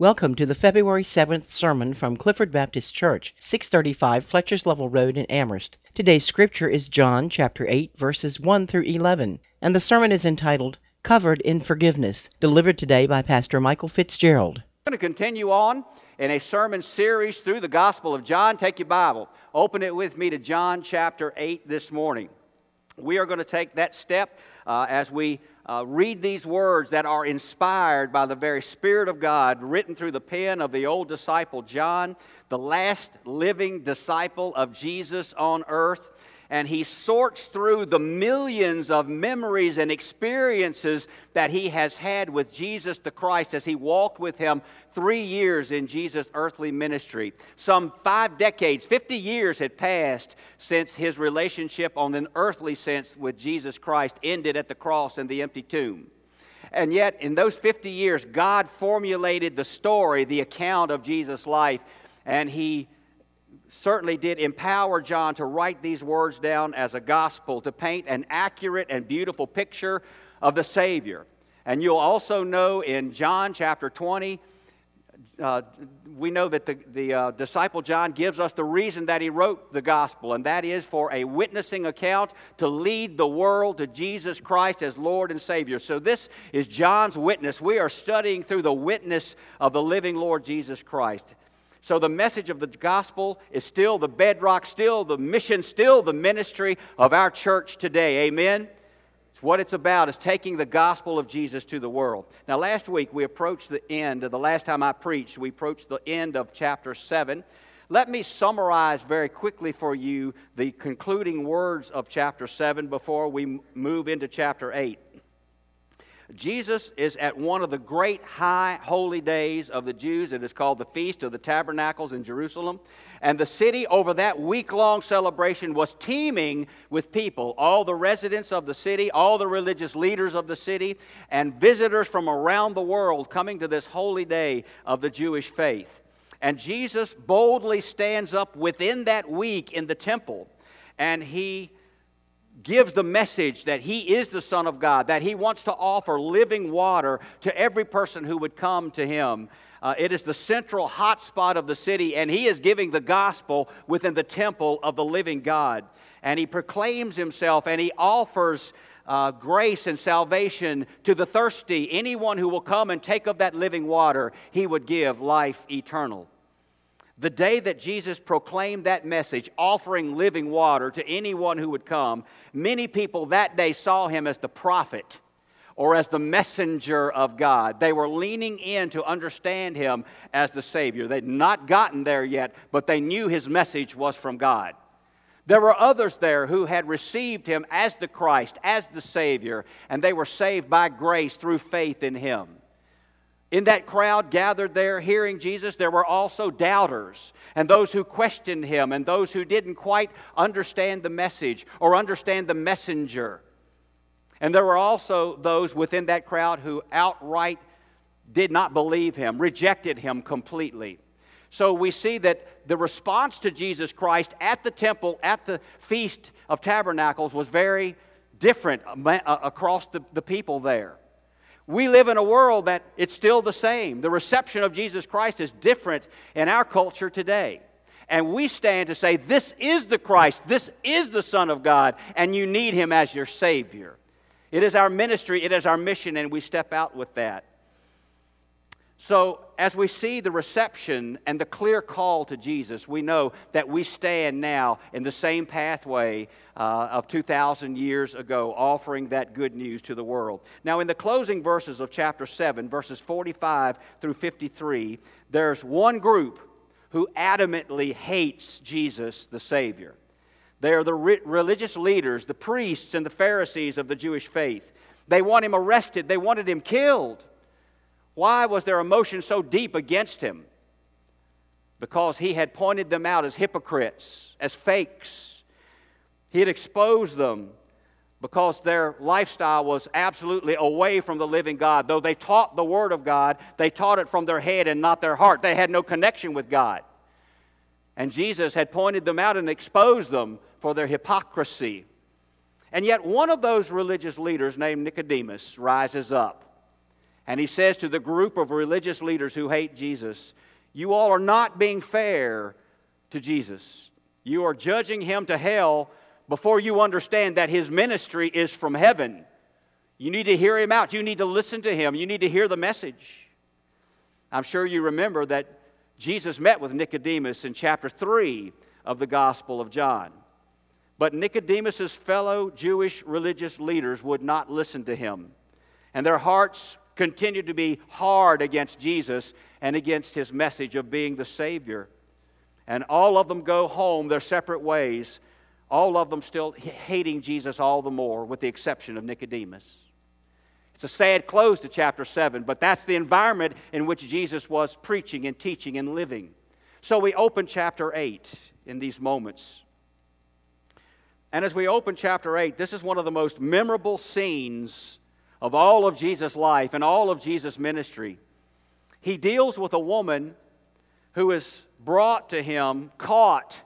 Welcome to the February 7th sermon from Clifford Baptist Church, 635 Fletcher's Level Road in Amherst. Today's scripture is John chapter 8 verses 1 through 11, and the sermon is entitled Covered in Forgiveness, delivered today by Pastor Michael Fitzgerald. I'm going to continue on in a sermon series through the Gospel of John. Take your Bible, open it with me to John chapter 8 this morning. We are going to take that step uh, as we uh, read these words that are inspired by the very Spirit of God, written through the pen of the old disciple John, the last living disciple of Jesus on earth. And he sorts through the millions of memories and experiences that he has had with Jesus the Christ as he walked with him three years in Jesus' earthly ministry. Some five decades, 50 years had passed since his relationship on an earthly sense with Jesus Christ ended at the cross and the empty tomb. And yet, in those 50 years, God formulated the story, the account of Jesus' life, and he certainly did empower John to write these words down as a gospel, to paint an accurate and beautiful picture of the Savior. And you'll also know in John chapter 20, uh, we know that the, the uh, disciple John gives us the reason that he wrote the gospel, and that is for a witnessing account to lead the world to Jesus Christ as Lord and Savior. So, this is John's witness. We are studying through the witness of the living Lord Jesus Christ. So the message of the gospel is still the bedrock, still the mission, still the ministry of our church today. Amen. It's what it's about is taking the gospel of Jesus to the world. Now last week we approached the end of the last time I preached, we approached the end of chapter 7. Let me summarize very quickly for you the concluding words of chapter 7 before we move into chapter 8. Jesus is at one of the great high holy days of the Jews. It is called the Feast of the Tabernacles in Jerusalem. And the city, over that week long celebration, was teeming with people. All the residents of the city, all the religious leaders of the city, and visitors from around the world coming to this holy day of the Jewish faith. And Jesus boldly stands up within that week in the temple and he gives the message that he is the Son of God, that he wants to offer living water to every person who would come to him. Uh, it is the central hotspot of the city, and he is giving the gospel within the temple of the living God. And he proclaims himself and he offers uh, grace and salvation to the thirsty. Anyone who will come and take of that living water, he would give life eternal. The day that Jesus proclaimed that message, offering living water to anyone who would come, many people that day saw him as the prophet or as the messenger of God. They were leaning in to understand him as the Savior. They'd not gotten there yet, but they knew his message was from God. There were others there who had received him as the Christ, as the Savior, and they were saved by grace through faith in him. In that crowd gathered there hearing Jesus, there were also doubters and those who questioned him and those who didn't quite understand the message or understand the messenger. And there were also those within that crowd who outright did not believe him, rejected him completely. So we see that the response to Jesus Christ at the temple, at the Feast of Tabernacles, was very different uh, across the, the people there. We live in a world that it's still the same. The reception of Jesus Christ is different in our culture today. And we stand to say, This is the Christ, this is the Son of God, and you need Him as your Savior. It is our ministry, it is our mission, and we step out with that. So, as we see the reception and the clear call to Jesus, we know that we stand now in the same pathway uh, of 2,000 years ago, offering that good news to the world. Now, in the closing verses of chapter 7, verses 45 through 53, there's one group who adamantly hates Jesus, the Savior. They are the re- religious leaders, the priests and the Pharisees of the Jewish faith. They want him arrested, they wanted him killed. Why was their emotion so deep against him? Because he had pointed them out as hypocrites, as fakes. He had exposed them because their lifestyle was absolutely away from the living God. Though they taught the Word of God, they taught it from their head and not their heart. They had no connection with God. And Jesus had pointed them out and exposed them for their hypocrisy. And yet, one of those religious leaders named Nicodemus rises up And he says to the group of religious leaders who hate Jesus, You all are not being fair to Jesus. You are judging him to hell before you understand that his ministry is from heaven. You need to hear him out. You need to listen to him. You need to hear the message. I'm sure you remember that Jesus met with Nicodemus in chapter 3 of the Gospel of John. But Nicodemus's fellow Jewish religious leaders would not listen to him. And their hearts continued to be hard against Jesus and against his message of being the Savior. And all of them go home their separate ways, all of them still hating Jesus all the more, with the exception of Nicodemus. It's a sad close to chapter 7, but that's the environment in which Jesus was preaching and teaching and living. So we open chapter 8 in these moments. And as we open chapter 8, this is one of the most memorable scenes of all of Jesus' life and all of Jesus' ministry. He deals with a woman who is brought to him, caught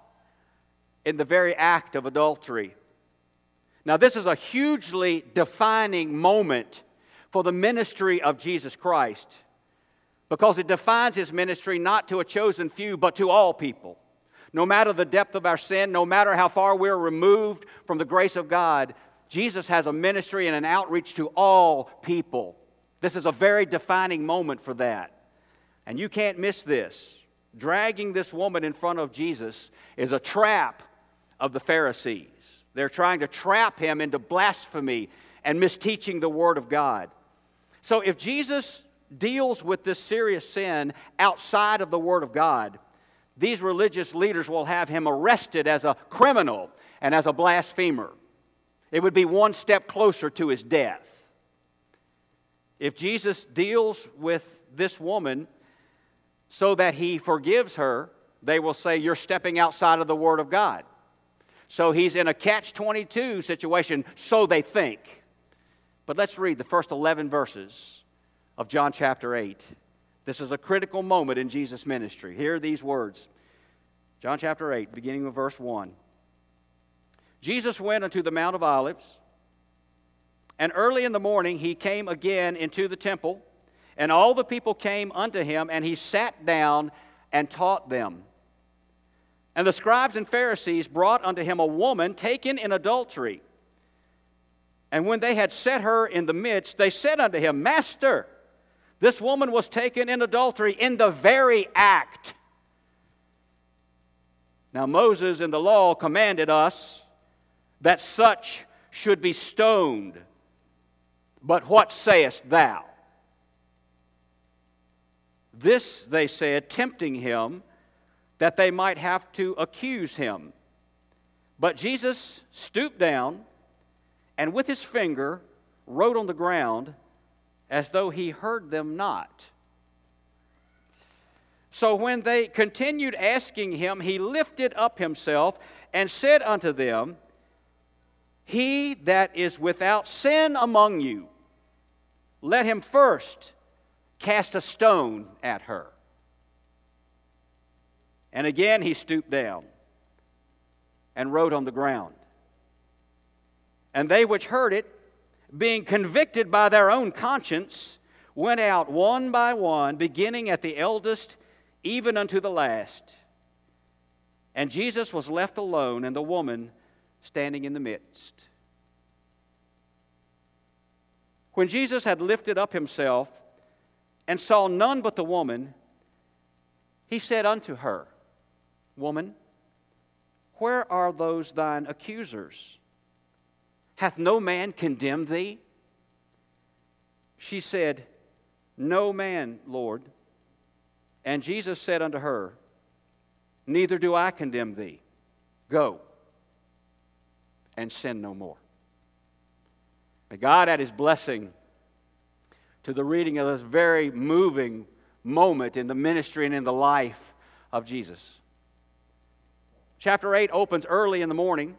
in the very act of adultery. Now, this is a hugely defining moment for the ministry of Jesus Christ because it defines his ministry not to a chosen few, but to all people. No matter the depth of our sin, no matter how far we're removed from the grace of God, Jesus has a ministry and an outreach to all people. This is a very defining moment for that. And you can't miss this. Dragging this woman in front of Jesus is a trap of the Pharisees. They're trying to trap him into blasphemy and misteaching the Word of God. So if Jesus deals with this serious sin outside of the Word of God, these religious leaders will have him arrested as a criminal and as a blasphemer. It would be one step closer to his death. If Jesus deals with this woman so that he forgives her, they will say, You're stepping outside of the Word of God. So he's in a catch 22 situation, so they think. But let's read the first 11 verses of John chapter 8. This is a critical moment in Jesus' ministry. Hear these words John chapter 8, beginning with verse 1. Jesus went unto the Mount of Olives, and early in the morning he came again into the temple, and all the people came unto him, and he sat down and taught them. And the scribes and Pharisees brought unto him a woman taken in adultery. And when they had set her in the midst, they said unto him, Master, this woman was taken in adultery in the very act. Now, Moses in the law commanded us that such should be stoned. But what sayest thou? This, they said, tempting him that they might have to accuse him. But Jesus stooped down and with his finger wrote on the ground as though he heard them not. So when they continued asking him, he lifted up himself and said unto them, He that is without sin among you, let him first cast a stone at her. And again he stooped down and wrote on the ground. And they which heard it, being convicted by their own conscience, went out one by one, beginning at the eldest, even unto the last. And Jesus was left alone, and the woman standing in the midst. When Jesus had lifted up himself and saw none but the woman, he said unto her, Woman, where are those thine accusers? Hath no man condemned thee? She said, No man, Lord. And Jesus said unto her, Neither do I condemn thee. Go and sin no more. May God add his blessing to the reading of this very moving moment in the ministry and in the life of Jesus. Chapter 8 opens early in the morning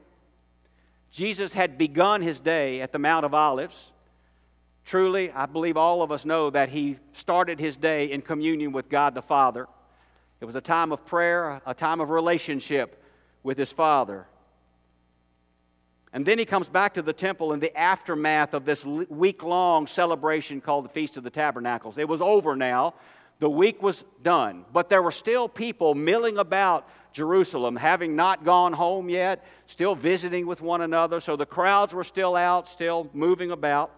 Jesus had begun his day at the Mount of Olives. Truly, I believe all of us know that he started his day in communion with God the Father. It was a time of prayer, a time of relationship with his Father. And then he comes back to the temple in the aftermath of this week long celebration called the Feast of the Tabernacles. It was over now. The week was done. But there were still people milling about Jerusalem, having not gone home yet, still visiting with one another. So the crowds were still out, still moving about.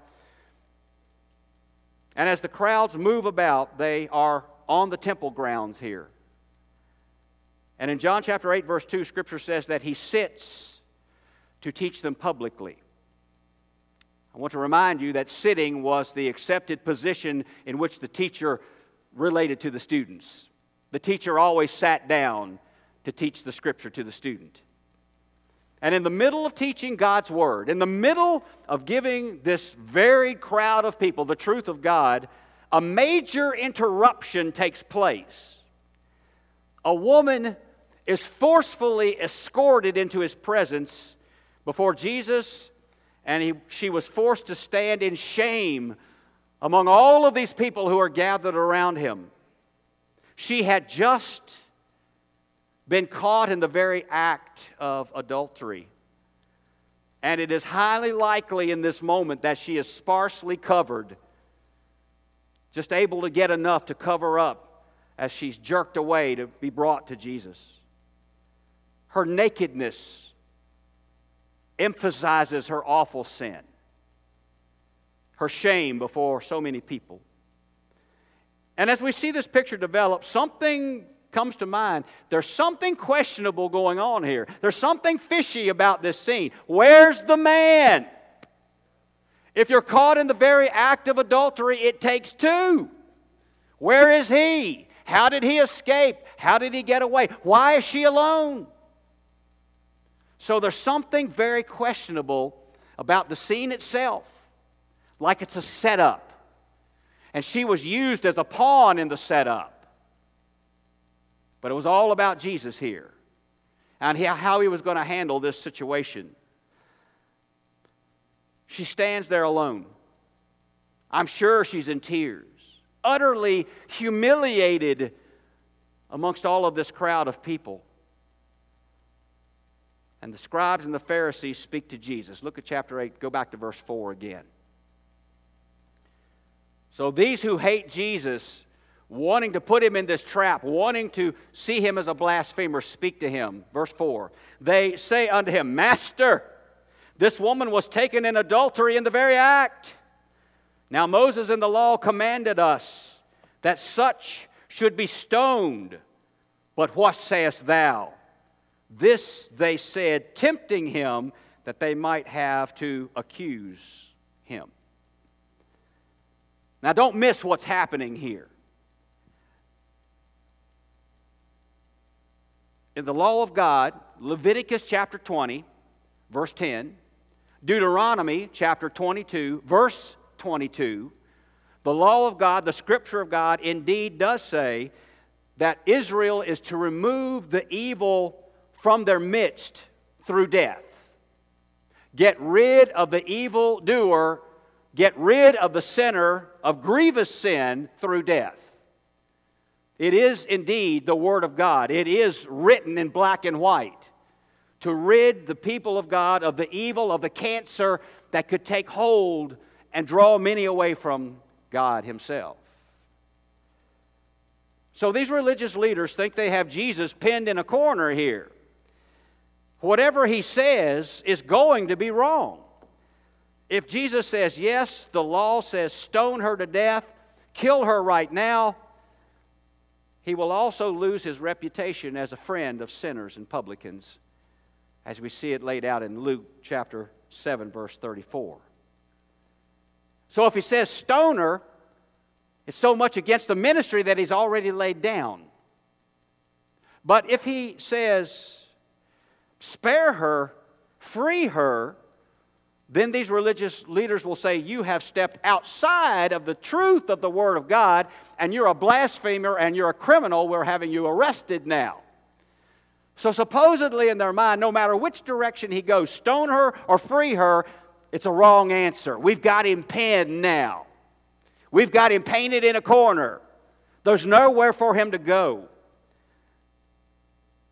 And as the crowds move about, they are on the temple grounds here. And in John chapter 8, verse 2, Scripture says that he sits to teach them publicly. I want to remind you that sitting was the accepted position in which the teacher related to the students. The teacher always sat down to teach the scripture to the student. And in the middle of teaching God's word, in the middle of giving this varied crowd of people the truth of God, a major interruption takes place. A woman is forcefully escorted into his presence before Jesus, and he, she was forced to stand in shame among all of these people who are gathered around him. She had just been caught in the very act of adultery. And it is highly likely in this moment that she is sparsely covered, just able to get enough to cover up as she's jerked away to be brought to Jesus. Her nakedness emphasizes her awful sin, her shame before so many people. And as we see this picture develop, something comes to mind. There's something questionable going on here. There's something fishy about this scene. Where's the man? If you're caught in the very act of adultery, it takes two. Where is he? How did he escape? How did he get away? Why is she alone? So there's something very questionable about the scene itself, like it's a setup. And she was used as a pawn in the setup. But it was all about Jesus here and how he was going to handle this situation. She stands there alone. I'm sure she's in tears, utterly humiliated amongst all of this crowd of people. And the scribes and the Pharisees speak to Jesus. Look at chapter 8, go back to verse 4 again. So these who hate Jesus, wanting to put him in this trap, wanting to see him as a blasphemer, speak to him. Verse 4 They say unto him, Master, this woman was taken in adultery in the very act. Now Moses in the law commanded us that such should be stoned. But what sayest thou? This they said, tempting him that they might have to accuse him. Now, don't miss what's happening here. In the law of God, Leviticus chapter 20, verse 10, Deuteronomy chapter 22, verse 22, the law of God, the scripture of God, indeed does say that Israel is to remove the evil from their midst through death. Get rid of the evil doer, get rid of the sinner of grievous sin through death. It is indeed the Word of God. It is written in black and white to rid the people of God of the evil, of the cancer that could take hold and draw many away from God Himself. So these religious leaders think they have Jesus pinned in a corner here whatever he says is going to be wrong. If Jesus says, yes, the law says stone her to death, kill her right now, he will also lose his reputation as a friend of sinners and publicans, as we see it laid out in Luke chapter 7, verse 34. So if he says stone her, it's so much against the ministry that he's already laid down. But if he says spare her, free her, then these religious leaders will say, You have stepped outside of the truth of the Word of God, and you're a blasphemer and you're a criminal. We're having you arrested now. So, supposedly, in their mind, no matter which direction he goes, stone her or free her, it's a wrong answer. We've got him pinned now. We've got him painted in a corner. There's nowhere for him to go.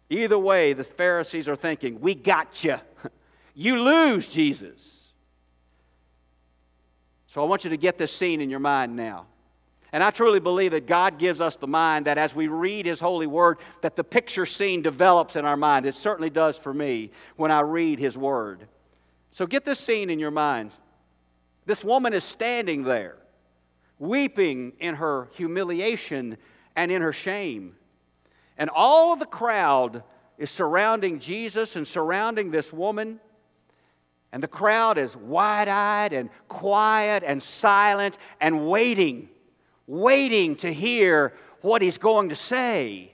Either way, the Pharisees are thinking, We got you. you lose Jesus. So I want you to get this scene in your mind now. And I truly believe that God gives us the mind that as we read His holy word, that the picture scene develops in our mind. It certainly does for me when I read His word. So get this scene in your mind. This woman is standing there, weeping in her humiliation and in her shame. And all of the crowd is surrounding Jesus and surrounding this woman. And the crowd is wide eyed and quiet and silent and waiting, waiting to hear what he's going to say.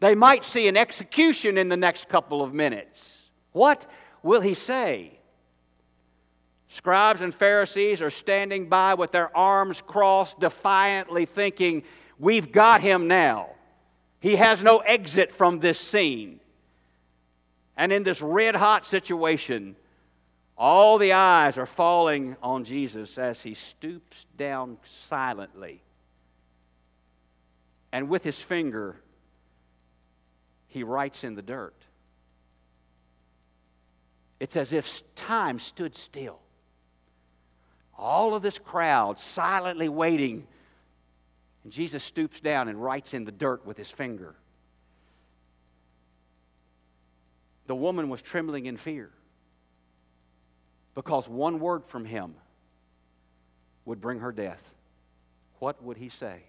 They might see an execution in the next couple of minutes. What will he say? Scribes and Pharisees are standing by with their arms crossed, defiantly thinking, We've got him now. He has no exit from this scene. And in this red hot situation, all the eyes are falling on Jesus as he stoops down silently. And with his finger, he writes in the dirt. It's as if time stood still all of this crowd silently waiting. And Jesus stoops down and writes in the dirt with his finger. The woman was trembling in fear because one word from him would bring her death. What would he say?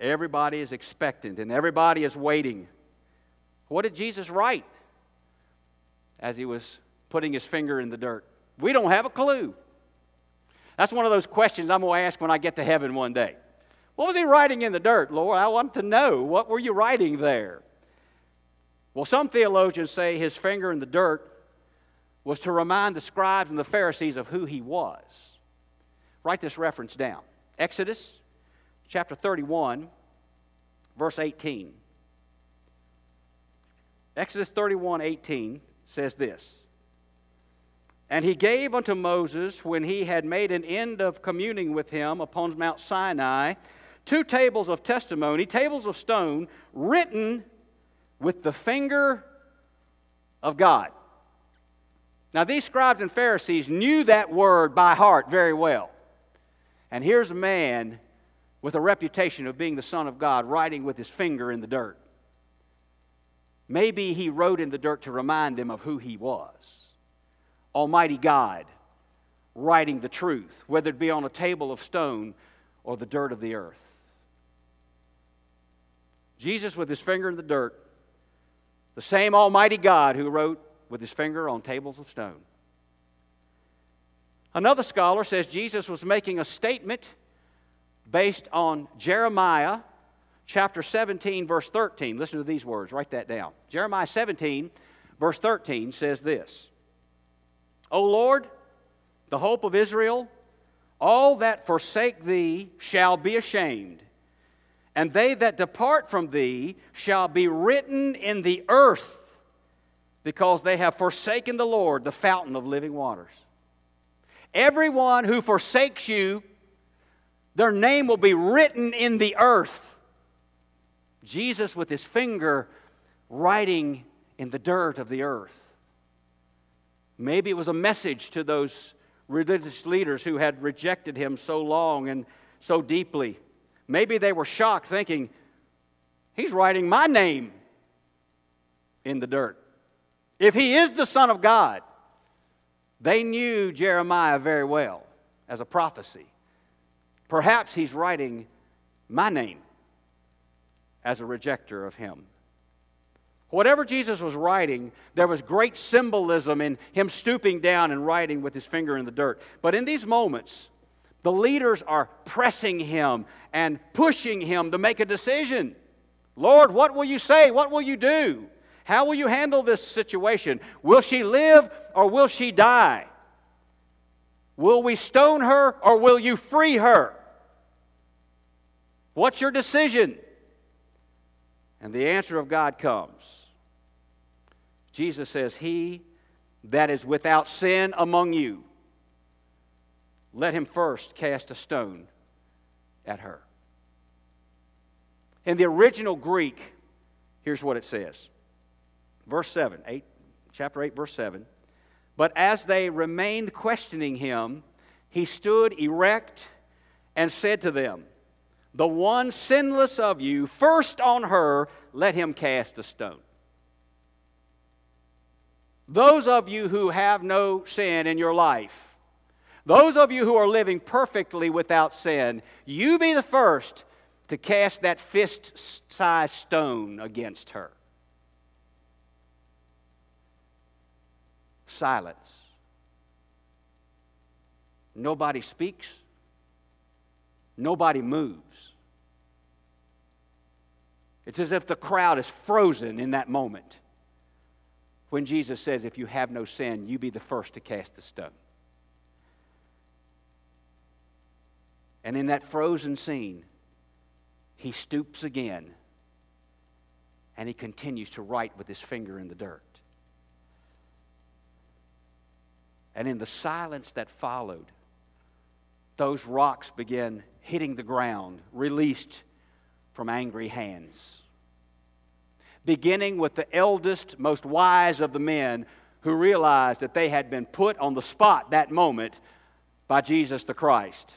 Everybody is expectant and everybody is waiting. What did Jesus write as he was putting his finger in the dirt? We don't have a clue. That's one of those questions I'm going to ask when I get to heaven one day. What was he writing in the dirt, Lord? I want to know. What were you writing there? Well, some theologians say his finger in the dirt was to remind the scribes and the Pharisees of who he was. Write this reference down Exodus chapter 31, verse 18. Exodus 31, 18 says this. And he gave unto Moses, when he had made an end of communing with him upon Mount Sinai, two tables of testimony, tables of stone, written with the finger of God. Now, these scribes and Pharisees knew that word by heart very well. And here's a man with a reputation of being the Son of God writing with his finger in the dirt. Maybe he wrote in the dirt to remind them of who he was. Almighty God writing the truth, whether it be on a table of stone or the dirt of the earth. Jesus with his finger in the dirt, the same Almighty God who wrote with his finger on tables of stone. Another scholar says Jesus was making a statement based on Jeremiah chapter 17, verse 13. Listen to these words, write that down. Jeremiah 17, verse 13 says this O Lord, the hope of Israel, all that forsake thee shall be ashamed, and they that depart from thee shall be written in the earth, because they have forsaken the Lord, the fountain of living waters. Everyone who forsakes you, their name will be written in the earth. Jesus, with his finger, writing in the dirt of the earth. Maybe it was a message to those religious leaders who had rejected him so long and so deeply. Maybe they were shocked, thinking, He's writing my name in the dirt. If he is the Son of God, they knew Jeremiah very well as a prophecy. Perhaps he's writing my name as a rejecter of him. Whatever Jesus was writing, there was great symbolism in him stooping down and writing with his finger in the dirt. But in these moments, the leaders are pressing him and pushing him to make a decision. Lord, what will you say? What will you do? How will you handle this situation? Will she live or will she die? Will we stone her or will you free her? What's your decision? And the answer of God comes. Jesus says, He that is without sin among you, let him first cast a stone at her. In the original Greek, here's what it says. Verse 7, 8, chapter 8, verse 7. But as they remained questioning him, he stood erect and said to them, The one sinless of you, first on her, let him cast a stone. Those of you who have no sin in your life, those of you who are living perfectly without sin, you be the first to cast that fist sized stone against her. Silence. Nobody speaks. Nobody moves. It's as if the crowd is frozen in that moment when Jesus says, If you have no sin, you be the first to cast the stone. And in that frozen scene, he stoops again and he continues to write with his finger in the dirt. And in the silence that followed, those rocks began hitting the ground, released from angry hands. Beginning with the eldest, most wise of the men who realized that they had been put on the spot that moment by Jesus the Christ.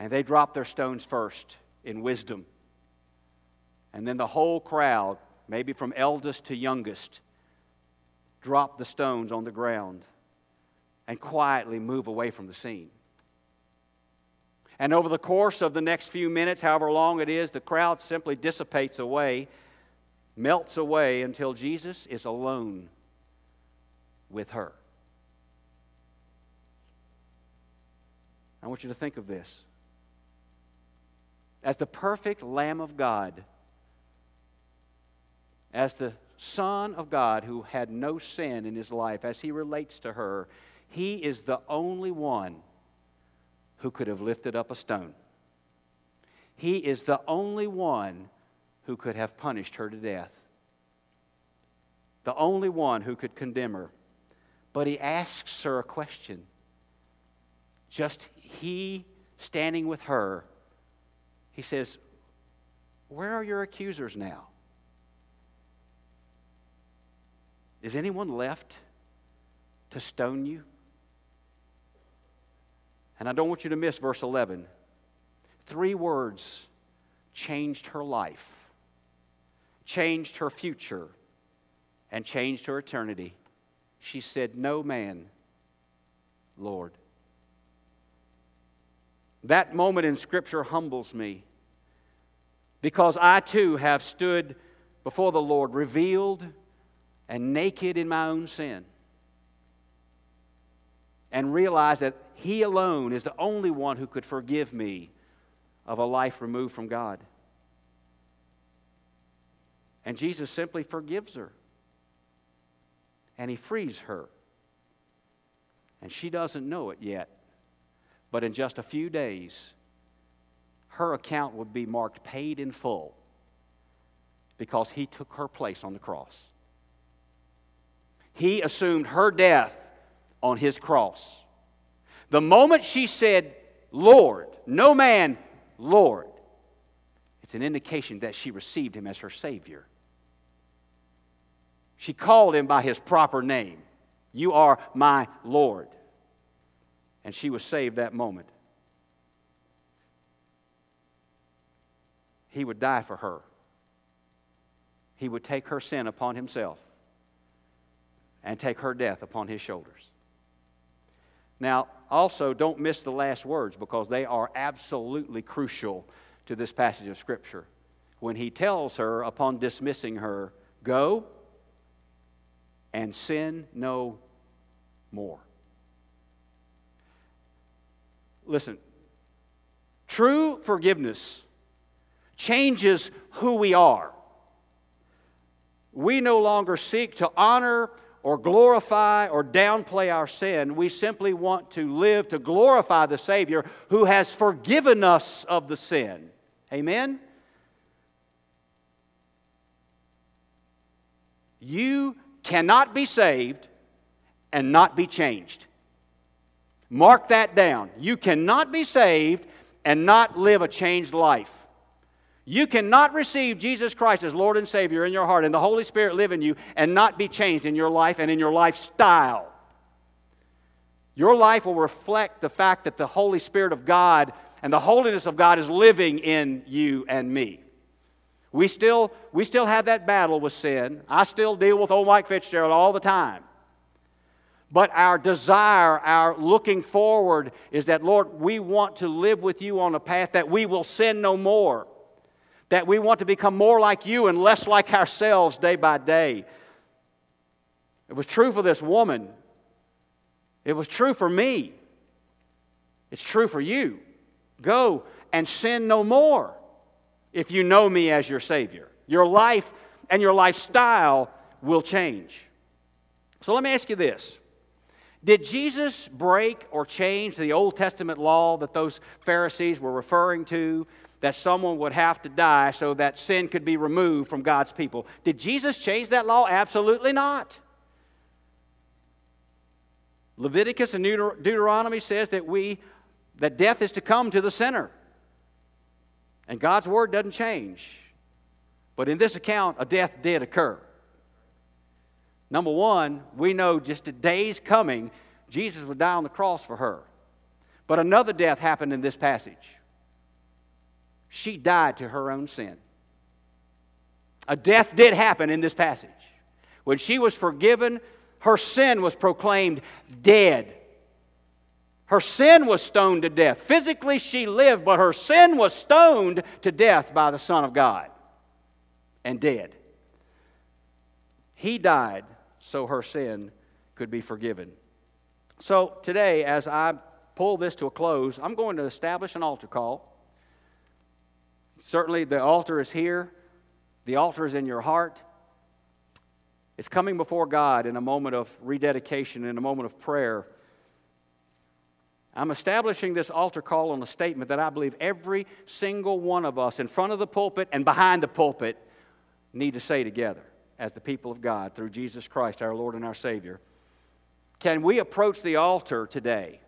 And they dropped their stones first in wisdom. And then the whole crowd, maybe from eldest to youngest, drop the stones on the ground and quietly move away from the scene. And over the course of the next few minutes, however long it is, the crowd simply dissipates away, melts away until Jesus is alone with her. I want you to think of this as the perfect Lamb of God, as the Son of God who had no sin in his life, as he relates to her, he is the only one who could have lifted up a stone. He is the only one who could have punished her to death. The only one who could condemn her. But he asks her a question. Just he standing with her he says, Where are your accusers now? Is anyone left to stone you? And I don't want you to miss verse 11. Three words changed her life, changed her future, and changed her eternity. She said, No man, Lord. That moment in Scripture humbles me because I too have stood before the Lord revealed and naked in my own sin and realize that He alone is the only one who could forgive me of a life removed from God. And Jesus simply forgives her and He frees her. And she doesn't know it yet. But in just a few days, her account would be marked paid in full because he took her place on the cross. He assumed her death on his cross. The moment she said, Lord, no man, Lord, it's an indication that she received him as her Savior. She called him by his proper name. You are my Lord and she was saved that moment. He would die for her. He would take her sin upon himself and take her death upon his shoulders. Now, also, don't miss the last words because they are absolutely crucial to this passage of Scripture. When he tells her, upon dismissing her, Go and sin no more. Listen, true forgiveness changes who we are. We no longer seek to honor or glorify or downplay our sin. We simply want to live to glorify the Savior who has forgiven us of the sin. Amen? You cannot be saved and not be changed. Mark that down. You cannot be saved and not live a changed life. You cannot receive Jesus Christ as Lord and Savior in your heart and the Holy Spirit live in you and not be changed in your life and in your lifestyle. Your life will reflect the fact that the Holy Spirit of God and the holiness of God is living in you and me. We still, we still have that battle with sin. I still deal with old Mike Fitzgerald all the time. But our desire, our looking forward is that, Lord, we want to live with you on a path that we will sin no more that we want to become more like you and less like ourselves day by day. It was true for this woman. It was true for me. It's true for you. Go and sin no more if you know me as your Savior. Your life and your lifestyle will change. So let me ask you this Did Jesus break or change the Old Testament law that those Pharisees were referring to that someone would have to die so that sin could be removed from God's people. Did Jesus change that law? Absolutely not. Leviticus and Deuteronomy says that we that death is to come to the sinner. And God's word doesn't change. But in this account, a death did occur. Number one, we know just a day's coming, Jesus would die on the cross for her. But another death happened in this passage she died to her own sin. A death did happen in this passage. When she was forgiven, her sin was proclaimed dead. Her sin was stoned to death. Physically, she lived, but her sin was stoned to death by the Son of God and dead. He died so her sin could be forgiven. So, today, as I pull this to a close, I'm going to establish an altar call. Certainly, the altar is here, the altar is in your heart. It's coming before God in a moment of rededication, in a moment of prayer. I'm establishing this altar call on a statement that I believe every single one of us in front of the pulpit and behind the pulpit need to say together as the people of God through Jesus Christ, our Lord and our Savior. Can we approach the altar today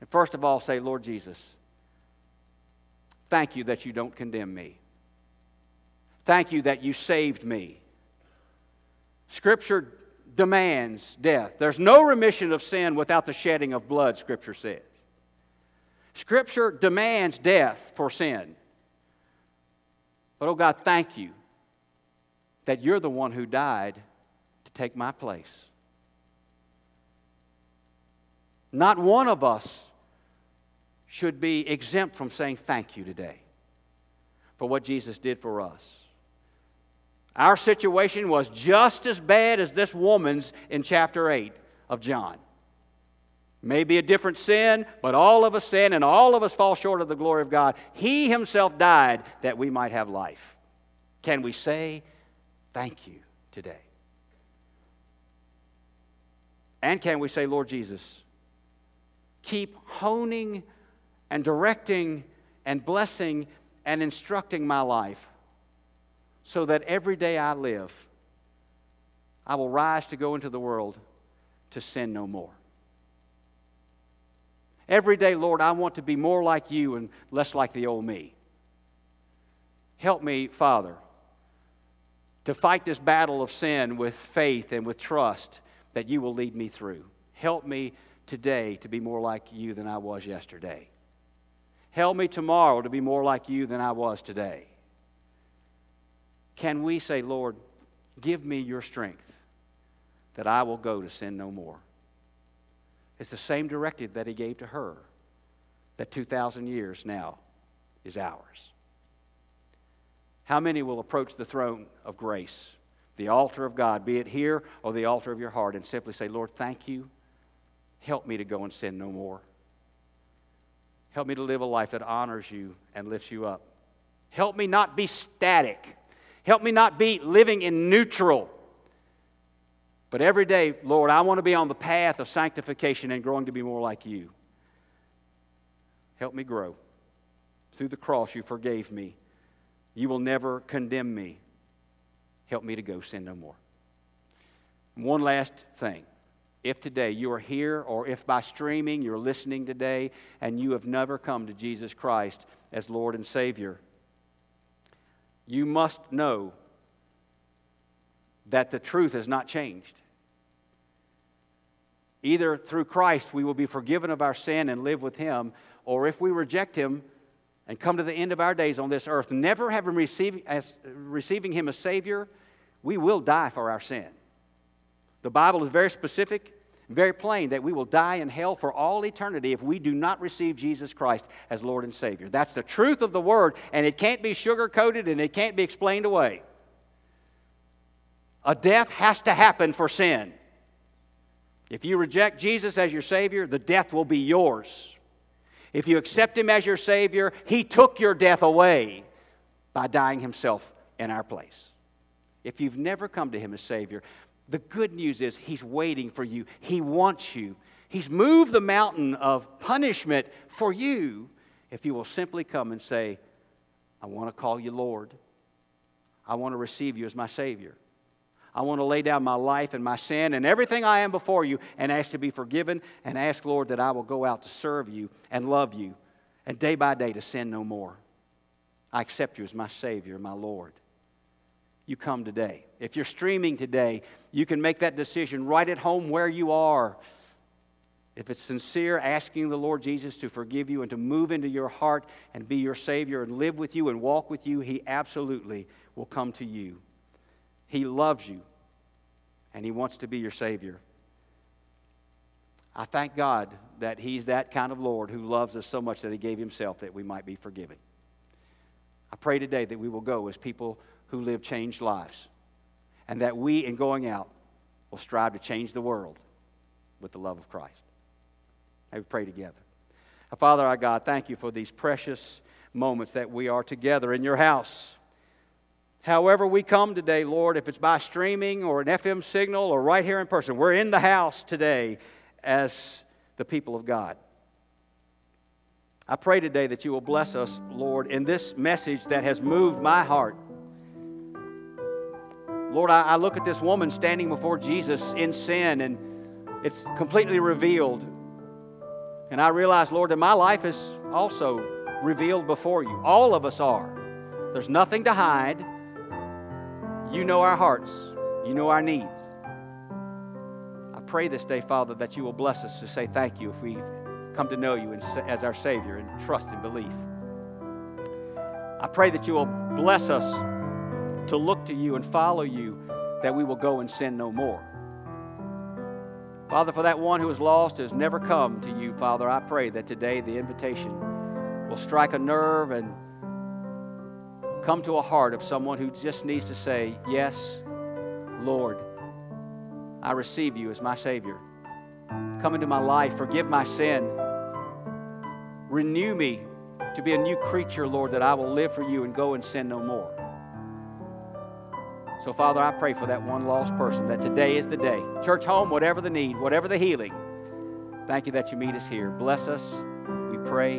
and first of all say, Lord Jesus, Thank you that you don't condemn me. Thank you that you saved me. Scripture demands death. There's no remission of sin without the shedding of blood, Scripture says. Scripture demands death for sin. But, oh God, thank you that you're the one who died to take my place. Not one of us should be exempt from saying thank you today for what Jesus did for us. Our situation was just as bad as this woman's in chapter 8 of John. Maybe a different sin, but all of us sin and all of us fall short of the glory of God. He Himself died that we might have life. Can we say thank you today? And can we say, Lord Jesus, keep honing and directing and blessing and instructing my life so that every day I live, I will rise to go into the world to sin no more. Every day, Lord, I want to be more like you and less like the old me. Help me, Father, to fight this battle of sin with faith and with trust that you will lead me through. Help me today to be more like you than I was yesterday. Help me tomorrow to be more like you than I was today. Can we say, Lord, give me your strength that I will go to sin no more? It's the same directive that he gave to her that 2,000 years now is ours. How many will approach the throne of grace, the altar of God, be it here or the altar of your heart, and simply say, Lord, thank you. Help me to go and sin no more. Help me to live a life that honors you and lifts you up. Help me not be static. Help me not be living in neutral. But every day, Lord, I want to be on the path of sanctification and growing to be more like you. Help me grow. Through the cross, you forgave me. You will never condemn me. Help me to go sin no more. One last thing if today you are here or if by streaming you're listening today and you have never come to Jesus Christ as Lord and Savior, you must know that the truth has not changed. Either through Christ we will be forgiven of our sin and live with Him, or if we reject Him and come to the end of our days on this earth, never having received as, receiving Him as Savior, we will die for our sin. The Bible is very specific, very plain that we will die in hell for all eternity if we do not receive Jesus Christ as Lord and Savior. That's the truth of the Word, and it can't be sugar coated and it can't be explained away. A death has to happen for sin. If you reject Jesus as your Savior, the death will be yours. If you accept Him as your Savior, He took your death away by dying Himself in our place. If you've never come to Him as Savior, the good news is He's waiting for you. He wants you. He's moved the mountain of punishment for you if you will simply come and say, I want to call you Lord. I want to receive you as my Savior. I want to lay down my life and my sin and everything I am before you and ask to be forgiven and ask, Lord, that I will go out to serve you and love you and day by day to sin no more. I accept you as my Savior, my Lord. You come today. If you're streaming today, you can make that decision right at home where you are. If it's sincere, asking the Lord Jesus to forgive you and to move into your heart and be your Savior and live with you and walk with you, He absolutely will come to you. He loves you, and He wants to be your Savior. I thank God that He's that kind of Lord who loves us so much that He gave Himself that we might be forgiven. I pray today that we will go as people who live changed lives, and that we, in going out, will strive to change the world with the love of Christ. May we pray together. Father, our God, thank you for these precious moments that we are together in your house. However, we come today, Lord, if it's by streaming or an FM signal or right here in person, we're in the house today as the people of God. I pray today that you will bless us, Lord, in this message that has moved my heart. Lord, I, I look at this woman standing before Jesus in sin, and it's completely revealed. And I realize, Lord, that my life is also revealed before you. All of us are. There's nothing to hide. You know our hearts, you know our needs. I pray this day, Father, that you will bless us to say thank you if we come to know you as our Savior and trust and belief. I pray that you will bless us to look to you and follow you, that we will go and sin no more. Father, for that one who is lost, has never come to you, Father, I pray that today the invitation will strike a nerve and come to a heart of someone who just needs to say, Yes, Lord, I receive you as my Savior. Come into my life, forgive my sin, renew me to be a new creature, Lord, that I will live for you and go and sin no more. So, Father, I pray for that one lost person that today is the day. Church home, whatever the need, whatever the healing, thank you that you meet us here. Bless us, we pray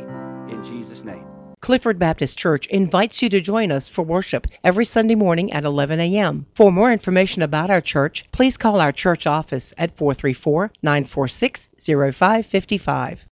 in Jesus' name. Clifford Baptist Church invites you to join us for worship every Sunday morning at 11 a.m. For more information about our church, please call our church office at 434 946 0555.